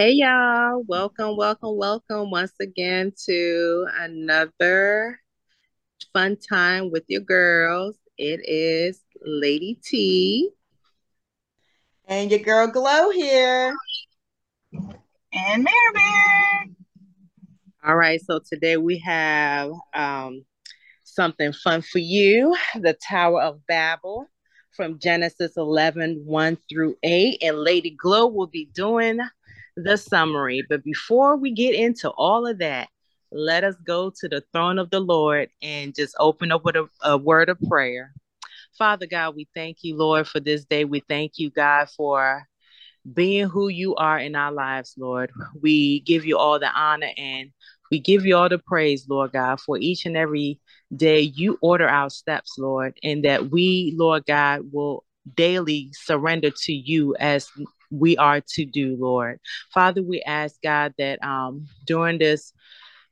Hey y'all, welcome, welcome, welcome once again to another fun time with your girls. It is Lady T. And your girl Glow here. And Mary Bear. All right, so today we have um, something fun for you the Tower of Babel from Genesis 11 1 through 8. And Lady Glow will be doing the summary. But before we get into all of that, let us go to the throne of the Lord and just open up with a, a word of prayer. Father God, we thank you, Lord, for this day. We thank you, God, for being who you are in our lives, Lord. We give you all the honor and we give you all the praise, Lord God, for each and every day you order our steps, Lord, and that we, Lord God, will daily surrender to you as we are to do, Lord. Father, we ask God that um, during this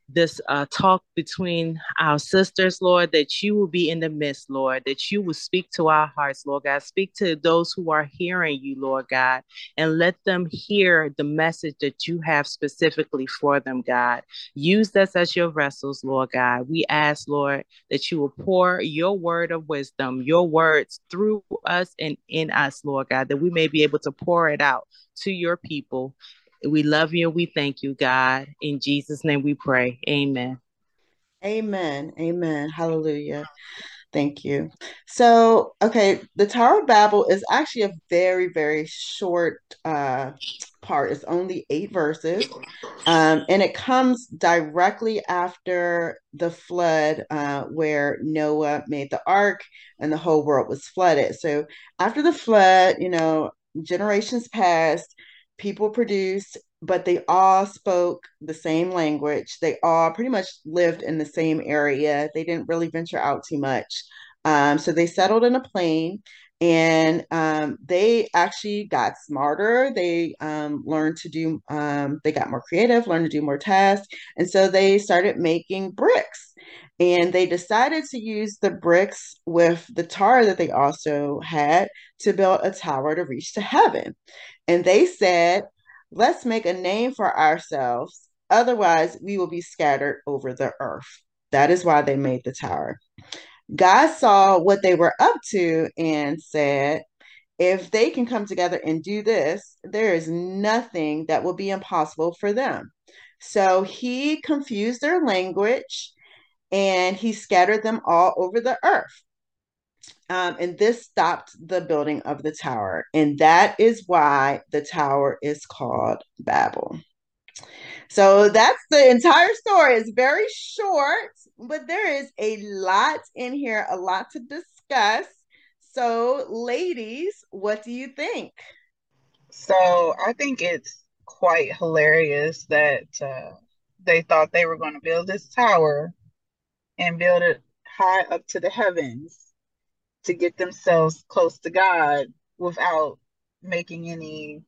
this uh, talk between our sisters, Lord, that you will be in the midst, Lord, that you will speak to our hearts, Lord God. Speak to those who are hearing you, Lord God, and let them hear the message that you have specifically for them, God. Use us as your vessels, Lord God. We ask, Lord, that you will pour your word of wisdom, your words through us and in us, Lord God, that we may be able to pour it out to your people we love you and we thank you, God. In Jesus' name we pray. Amen. Amen. Amen. Hallelujah. Thank you. So, okay, the Tower of Babel is actually a very, very short uh, part. It's only eight verses, um, and it comes directly after the flood, uh, where Noah made the ark and the whole world was flooded. So, after the flood, you know, generations passed, people produced but they all spoke the same language. They all pretty much lived in the same area. They didn't really venture out too much. Um, so they settled in a plain and um, they actually got smarter. They um, learned to do, um, they got more creative, learned to do more tasks. And so they started making bricks. And they decided to use the bricks with the tar that they also had to build a tower to reach to heaven. And they said, Let's make a name for ourselves. Otherwise, we will be scattered over the earth. That is why they made the tower. God saw what they were up to and said, if they can come together and do this, there is nothing that will be impossible for them. So he confused their language and he scattered them all over the earth. Um, and this stopped the building of the tower. And that is why the tower is called Babel. So that's the entire story. It's very short, but there is a lot in here, a lot to discuss. So, ladies, what do you think? So, I think it's quite hilarious that uh, they thought they were going to build this tower and build it high up to the heavens to get themselves close to God without making any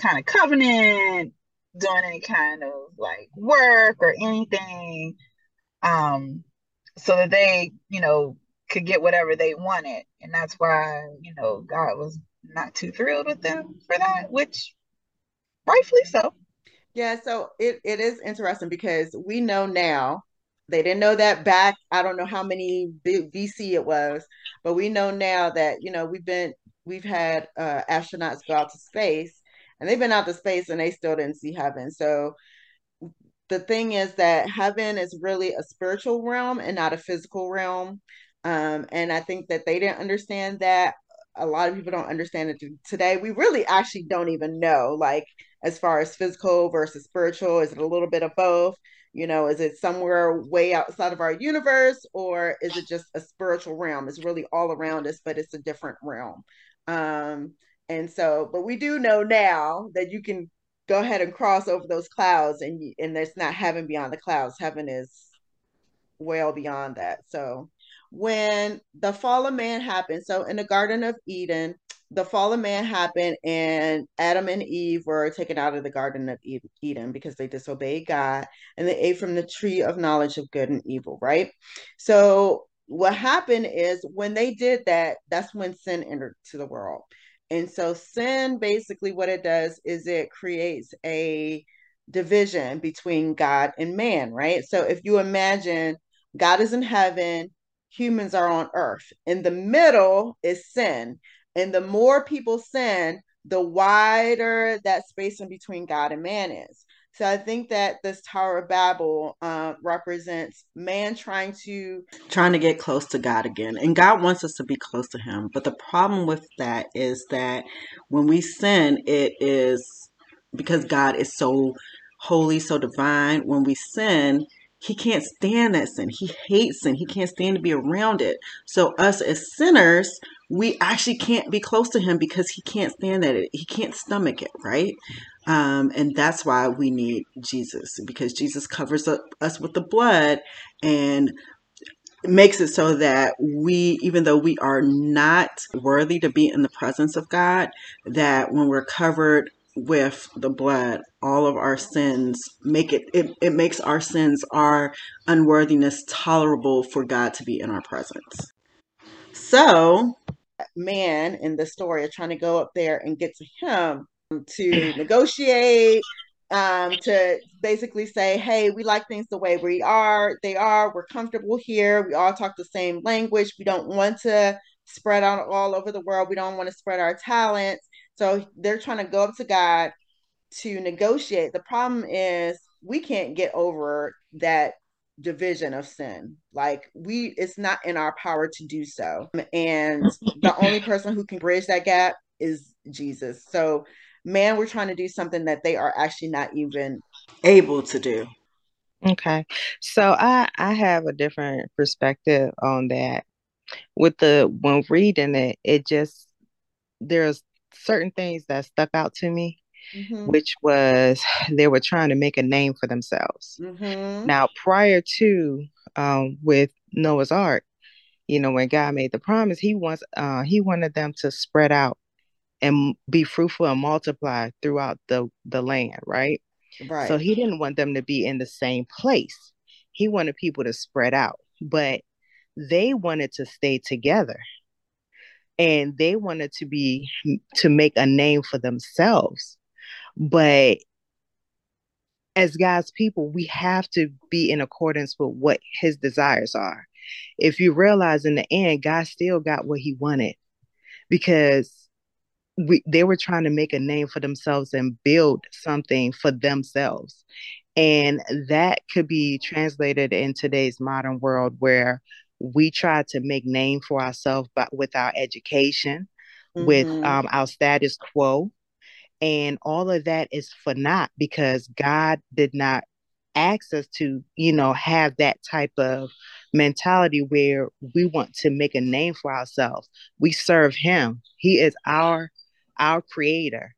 kind of covenant, doing any kind of like work or anything, um, so that they, you know, could get whatever they wanted. And that's why, you know, God was not too thrilled with them for that, which rightfully so. Yeah, so it, it is interesting because we know now they didn't know that back. I don't know how many BC it was, but we know now that you know we've been we've had uh, astronauts go out to space, and they've been out to space and they still didn't see heaven. So the thing is that heaven is really a spiritual realm and not a physical realm. Um, and I think that they didn't understand that. A lot of people don't understand it today. We really actually don't even know, like as far as physical versus spiritual. Is it a little bit of both? You know, is it somewhere way outside of our universe, or is it just a spiritual realm? It's really all around us, but it's a different realm. Um, and so, but we do know now that you can go ahead and cross over those clouds, and and there's not heaven beyond the clouds. Heaven is well beyond that. So, when the fall of man happened, so in the Garden of Eden, the fall of man happened and Adam and Eve were taken out of the Garden of Eden because they disobeyed God and they ate from the tree of knowledge of good and evil, right? So what happened is when they did that, that's when sin entered to the world. And so sin basically what it does is it creates a division between God and man, right? So if you imagine God is in heaven, humans are on earth. In the middle is sin. And the more people sin, the wider that space in between God and man is. So I think that this Tower of Babel uh, represents man trying to trying to get close to God again, and God wants us to be close to Him. But the problem with that is that when we sin, it is because God is so holy, so divine. When we sin, he can't stand that sin. He hates sin. He can't stand to be around it. So us as sinners, we actually can't be close to him because he can't stand that. It. He can't stomach it, right? Um, and that's why we need Jesus because Jesus covers up us with the blood and makes it so that we, even though we are not worthy to be in the presence of God, that when we're covered with the blood all of our sins make it, it it makes our sins our unworthiness tolerable for god to be in our presence so man in the story are trying to go up there and get to him to negotiate um, to basically say, hey, we like things the way we are. They are. We're comfortable here. We all talk the same language. We don't want to spread out all over the world. We don't want to spread our talents. So they're trying to go up to God to negotiate. The problem is we can't get over that division of sin. Like we it's not in our power to do so. And the only person who can bridge that gap is Jesus. So man, we're trying to do something that they are actually not even able to do. Okay. So I I have a different perspective on that. With the when reading it, it just there's certain things that stuck out to me, mm-hmm. which was they were trying to make a name for themselves. Mm-hmm. Now, prior to um, with Noah's Ark, you know, when God made the promise, He wants uh, He wanted them to spread out and be fruitful and multiply throughout the the land, right? Right. So He didn't want them to be in the same place. He wanted people to spread out, but they wanted to stay together and they wanted to be to make a name for themselves but as God's people, we have to be in accordance with what his desires are. If you realize in the end, God still got what he wanted because we, they were trying to make a name for themselves and build something for themselves. And that could be translated in today's modern world where we try to make name for ourselves but with our education mm-hmm. with um, our status quo and all of that is for naught because god did not ask us to you know have that type of mentality where we want to make a name for ourselves. We serve him. He is our our creator.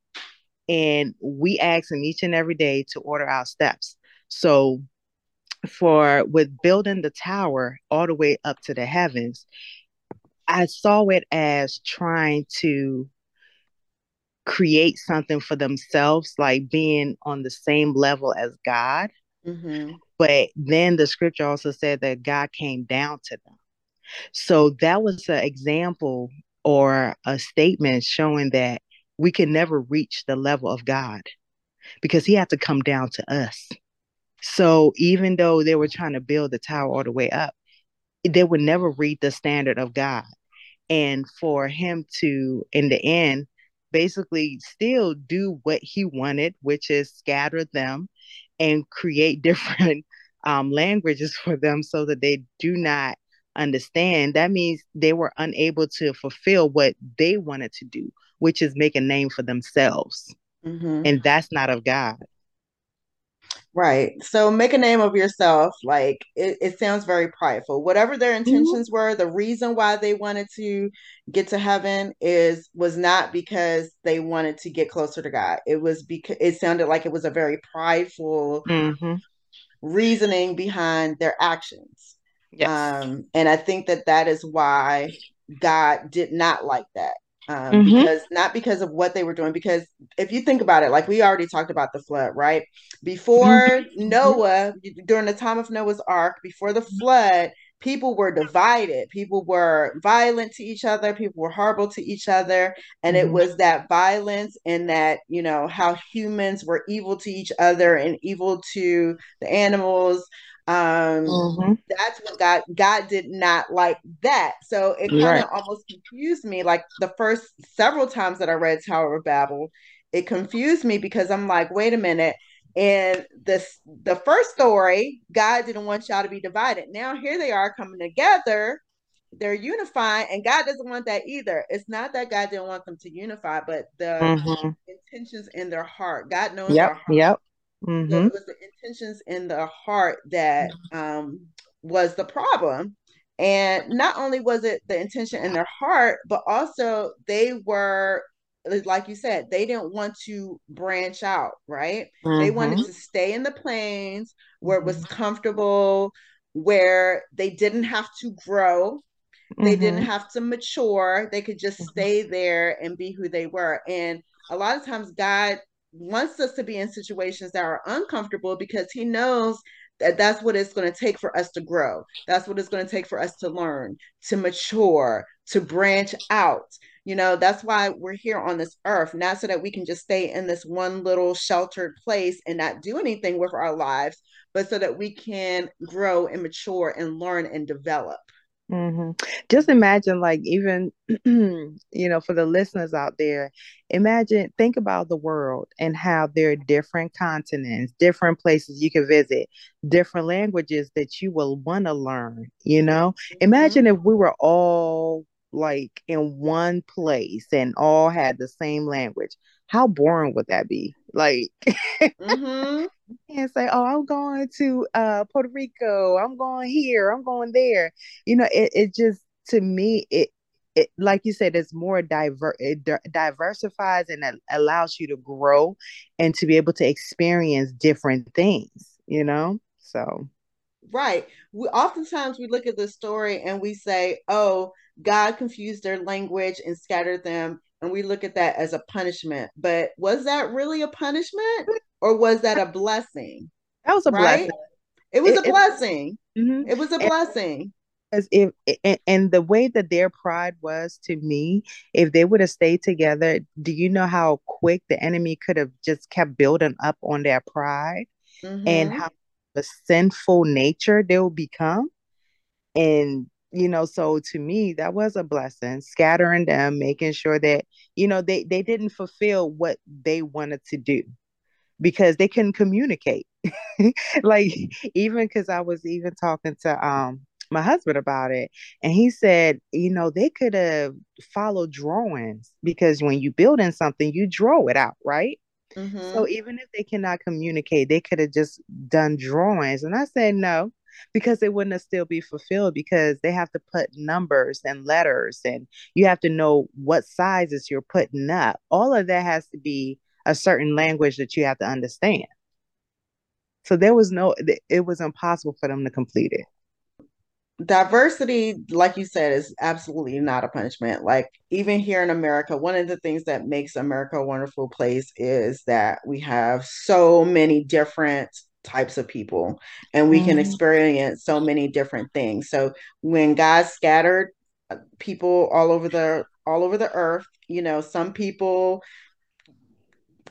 And we ask him each and every day to order our steps. So for with building the tower all the way up to the heavens, I saw it as trying to create something for themselves, like being on the same level as God. Mm-hmm. But then the scripture also said that God came down to them. So that was an example or a statement showing that we can never reach the level of God because he had to come down to us. So even though they were trying to build the tower all the way up, they would never reach the standard of God. And for him to, in the end, basically still do what he wanted, which is scatter them and create different um, languages for them so that they do not understand, that means they were unable to fulfill what they wanted to do, which is make a name for themselves. Mm-hmm. And that's not of God. Right. So make a name of yourself. Like it, it sounds very prideful. Whatever their mm-hmm. intentions mm-hmm. were, the reason why they wanted to get to heaven is was not because they wanted to get closer to God. It was because it sounded like it was a very prideful mm-hmm. reasoning behind their actions. Yes. Um, and I think that that is why God did not like that um, mm-hmm. because not because of what they were doing. Because if you think about it, like we already talked about the flood, right? Before mm-hmm. Noah, during the time of Noah's Ark, before the flood, people were divided. People were violent to each other. People were horrible to each other. And mm-hmm. it was that violence and that, you know, how humans were evil to each other and evil to the animals. Um, mm-hmm. that's what God God did not like that. So it kind of right. almost confused me. Like the first several times that I read Tower of Babel, it confused me because I'm like, wait a minute and this the first story, God didn't want y'all to be divided. Now here they are coming together. They're unifying, and God doesn't want that either. It's not that God didn't want them to unify, but the mm-hmm. intentions in their heart. God knows yep, heart. Yep. Mm-hmm. So it was the intentions in the heart that um, was the problem. And not only was it the intention in their heart, but also they were like you said, they didn't want to branch out, right? Mm-hmm. They wanted mm-hmm. to stay in the plains where it was mm-hmm. comfortable, where they didn't have to grow, mm-hmm. they didn't mm-hmm. have to mature, they could just stay there and be who they were. And a lot of times, God wants us to be in situations that are uncomfortable because He knows that that's what it's going to take for us to grow. That's what it's going to take for us to learn, to mature, to branch out. You know, that's why we're here on this earth, not so that we can just stay in this one little sheltered place and not do anything with our lives, but so that we can grow and mature and learn and develop. Mm-hmm. Just imagine, like, even, you know, for the listeners out there, imagine, think about the world and how there are different continents, different places you can visit, different languages that you will want to learn. You know, mm-hmm. imagine if we were all like in one place and all had the same language how boring would that be like mm-hmm. you can't say oh i'm going to uh puerto rico i'm going here i'm going there you know it, it just to me it it, like you said, it's more diver it diversifies and it allows you to grow and to be able to experience different things, you know? So right. We oftentimes we look at the story and we say, oh, God confused their language and scattered them. And we look at that as a punishment. But was that really a punishment or was that a blessing? That was a right? blessing. It was it, a blessing. It, mm-hmm. it was a and, blessing. As if and, and the way that their pride was to me, if they would have stayed together, do you know how quick the enemy could have just kept building up on their pride mm-hmm. and how the sinful nature they will become? And you know so to me that was a blessing scattering them making sure that you know they they didn't fulfill what they wanted to do because they couldn't communicate like even because i was even talking to um my husband about it and he said you know they could have followed drawings because when you build in something you draw it out right mm-hmm. so even if they cannot communicate they could have just done drawings and i said no because it wouldn't have still be fulfilled because they have to put numbers and letters and you have to know what sizes you're putting up. All of that has to be a certain language that you have to understand. So there was no, it was impossible for them to complete it. Diversity, like you said, is absolutely not a punishment. Like, even here in America, one of the things that makes America a wonderful place is that we have so many different types of people and we mm-hmm. can experience so many different things. So when god scattered uh, people all over the all over the earth you know some people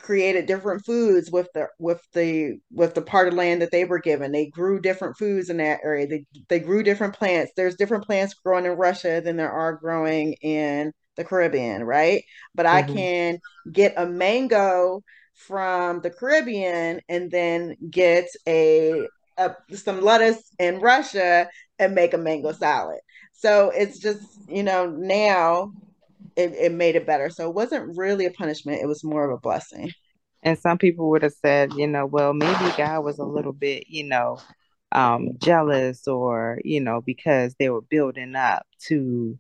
created different foods with the with the with the part of land that they were given. They grew different foods in that area. They, they grew different plants. There's different plants growing in russia than there are growing in the caribbean right? But mm-hmm. i can get a mango from the Caribbean and then get a, a some lettuce in Russia and make a mango salad. So it's just, you know, now it, it made it better. So it wasn't really a punishment, it was more of a blessing. And some people would have said, you know, well, maybe God was a little bit, you know, um, jealous or, you know, because they were building up to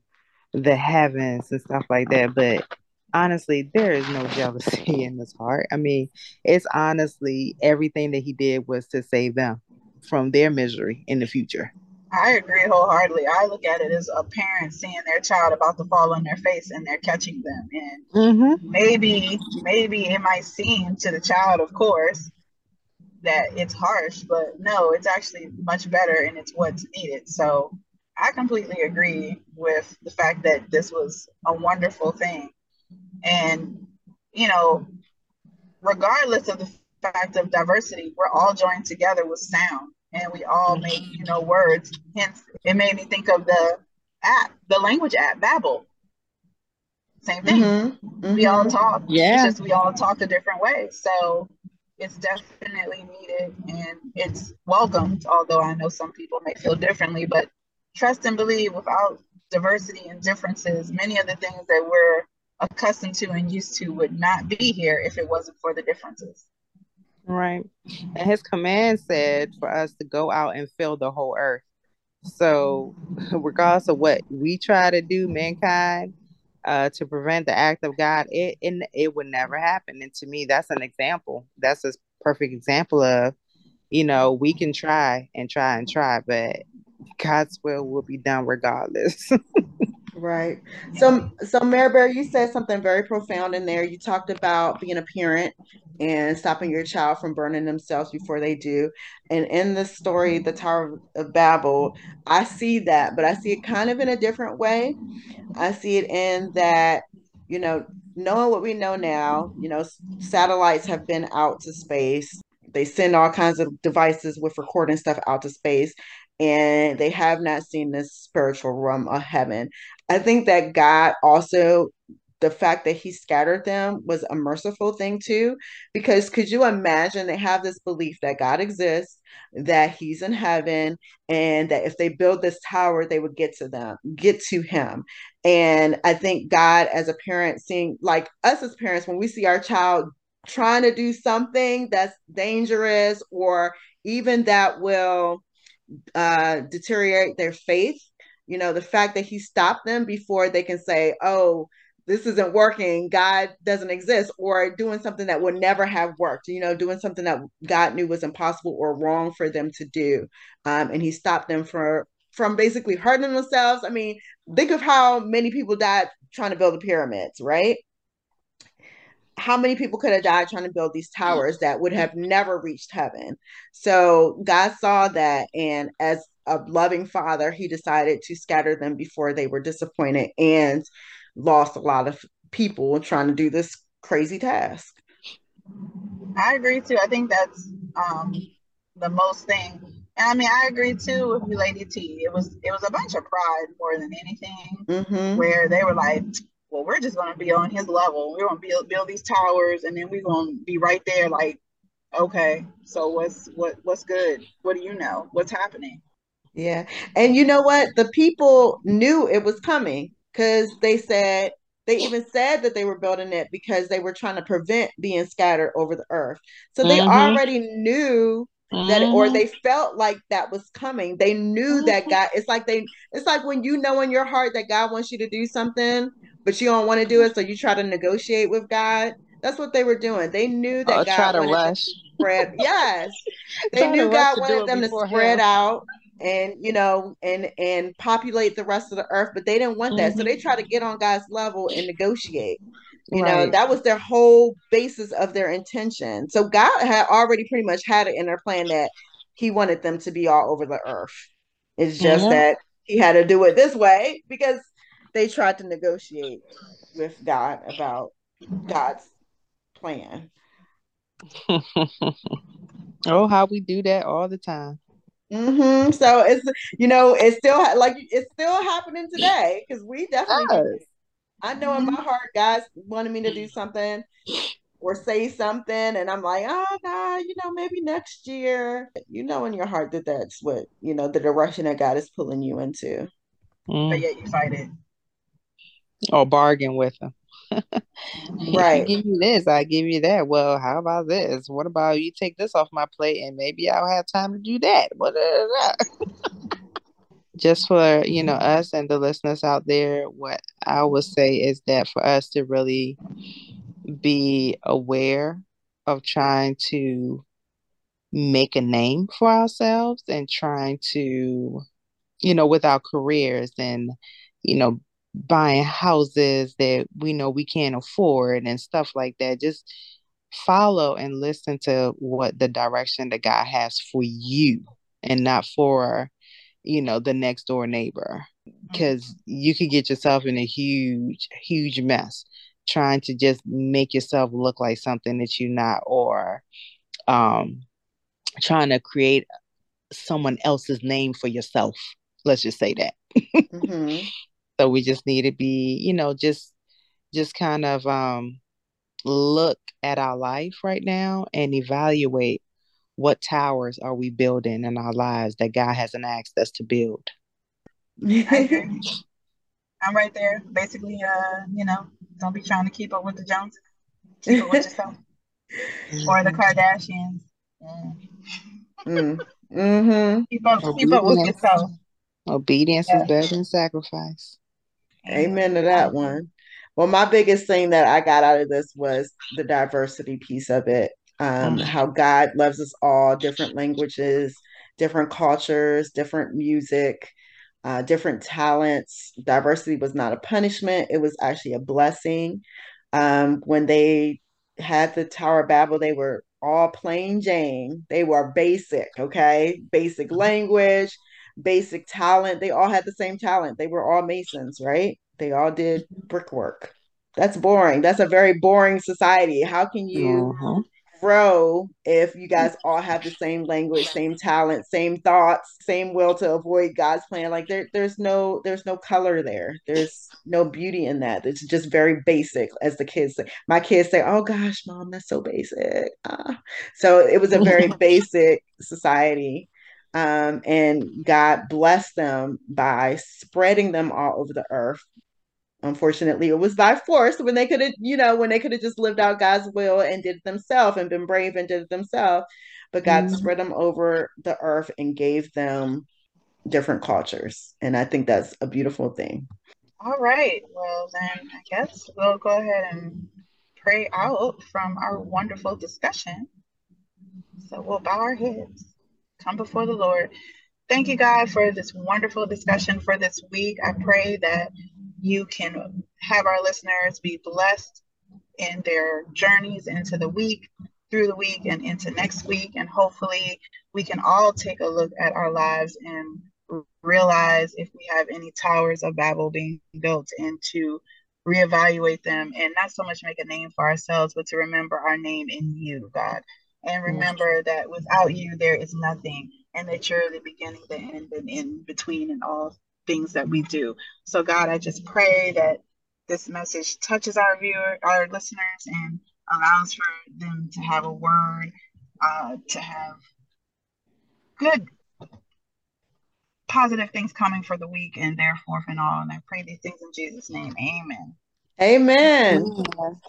the heavens and stuff like that. But honestly, there is no jealousy in his heart. I mean, it's honestly everything that he did was to save them from their misery in the future. I agree wholeheartedly. I look at it as a parent seeing their child about to fall on their face and they're catching them. And mm-hmm. maybe, maybe it might seem to the child, of course, that it's harsh, but no, it's actually much better and it's what's needed. So I completely agree with the fact that this was a wonderful thing. And, you know, regardless of the fact of diversity, we're all joined together with sound and we all make, you know, words. Hence, it made me think of the app, the language app, Babbel. Same thing. Mm-hmm. Mm-hmm. We all talk. Yeah. It's just we all talk a different way. So it's definitely needed and it's welcomed, although I know some people may feel differently, but trust and believe without diversity and differences, many of the things that we're accustomed to and used to would not be here if it wasn't for the differences. Right. And his command said for us to go out and fill the whole earth. So, regardless of what we try to do, mankind, uh, to prevent the act of God, it, it it would never happen. And to me, that's an example. That's a perfect example of, you know, we can try and try and try, but God's will will be done regardless. right. So, so Mary you said something very profound in there. You talked about being a parent and stopping your child from burning themselves before they do. And in the story, the Tower of Babel, I see that, but I see it kind of in a different way. I see it in that, you know, knowing what we know now, you know, satellites have been out to space. They send all kinds of devices with recording stuff out to space and they have not seen this spiritual realm of heaven. I think that God also the fact that he scattered them was a merciful thing too because could you imagine they have this belief that god exists that he's in heaven and that if they build this tower they would get to them get to him and i think god as a parent seeing like us as parents when we see our child trying to do something that's dangerous or even that will uh, deteriorate their faith. You know the fact that he stopped them before they can say oh this isn't working. God doesn't exist or doing something that would never have worked you know doing something that god knew was impossible or wrong for them to do. Um, and he stopped them from from basically hurting themselves. I mean think of how many people died trying to build the pyramids right how many people could have died trying to build these towers that would have never reached heaven so god saw that and as a loving father he decided to scatter them before they were disappointed and lost a lot of people trying to do this crazy task. I agree too. I think that's um, the most thing. And I mean, I agree too with you, Lady T. It was it was a bunch of pride more than anything, mm-hmm. where they were like, "Well, we're just going to be on his level. We're going to build build these towers, and then we're going to be right there." Like, okay, so what's what what's good? What do you know? What's happening? Yeah, and you know what? The people knew it was coming because they said they even said that they were building it because they were trying to prevent being scattered over the earth. So they mm-hmm. already knew that mm-hmm. or they felt like that was coming. They knew mm-hmm. that God it's like they it's like when you know in your heart that God wants you to do something, but you don't want to do it, so you try to negotiate with God. That's what they were doing. They knew that oh, God wanted rush. to spread. Yes. They knew God wanted them to spread out and you know and and populate the rest of the earth but they didn't want that mm-hmm. so they mm-hmm. try to get on god's level and negotiate you right. know that was their whole basis of their intention so god had already pretty much had it in their plan that he wanted them to be all over the earth it's just mm-hmm. that he had to do it this way because they tried to negotiate with god about god's plan oh how we do that all the time Mm-hmm. So it's you know it's still like it's still happening today because we definitely. I know in my mm-hmm. heart, guys wanted me to do something or say something, and I'm like, oh nah, you know, maybe next year. You know in your heart that that's what you know the direction that God is pulling you into. Mm. But yet you fight it. Or bargain with them. right. give you this, I give you that. Well, how about this? What about you take this off my plate and maybe I'll have time to do that? What just for you know us and the listeners out there, what I would say is that for us to really be aware of trying to make a name for ourselves and trying to, you know, with our careers and, you know, buying houses that we know we can't afford and stuff like that. Just follow and listen to what the direction that God has for you and not for you know, the next door neighbor because you could get yourself in a huge, huge mess trying to just make yourself look like something that you're not or um trying to create someone else's name for yourself. Let's just say that. mm-hmm. So we just need to be, you know, just just kind of um look at our life right now and evaluate what towers are we building in our lives that God hasn't asked us to build. I'm right there. Basically, uh, you know, don't be trying to keep up with the Joneses. Keep up with yourself. or the Kardashians. Yeah. Mm. Mm-hmm. Keep up, keep up with yourself. Obedience yeah. is better than sacrifice. Amen to that one. Well, my biggest thing that I got out of this was the diversity piece of it. Um, mm-hmm. How God loves us all, different languages, different cultures, different music, uh, different talents. Diversity was not a punishment, it was actually a blessing. Um, when they had the Tower of Babel, they were all plain Jane. They were basic, okay? Basic mm-hmm. language, basic talent. They all had the same talent. They were all Masons, right? They all did mm-hmm. brickwork. That's boring. That's a very boring society. How can you uh-huh grow if you guys all have the same language, same talent, same thoughts, same will to avoid God's plan. Like there, there's no, there's no color there. There's no beauty in that. It's just very basic, as the kids say. My kids say, "Oh gosh, mom, that's so basic." Uh, so it was a very basic society. Um, and God blessed them by spreading them all over the earth. Unfortunately it was by force when they could have you know when they could have just lived out god's will and did it themselves and been brave and did it themselves. But god mm-hmm. spread them over the earth and gave them different cultures. And i think that's a beautiful thing. All right. Well then i guess we'll go ahead and pray out from our wonderful discussion. So we'll bow our heads come before the lord thank you god for this wonderful discussion for this week i pray that you can have our listeners be blessed in their journeys into the week, through the week, and into next week. And hopefully, we can all take a look at our lives and realize if we have any towers of Babel being built and to reevaluate them and not so much make a name for ourselves, but to remember our name in you, God. And remember that without you, there is nothing, and that you're the beginning, the end, and in between, and all things that we do. So, God, I just pray that this message touches our viewer, our listeners, and allows for them to have a word, uh, to have good, positive things coming for the week and therefore and all. And I pray these things in Jesus' name. Amen. Amen. Amen.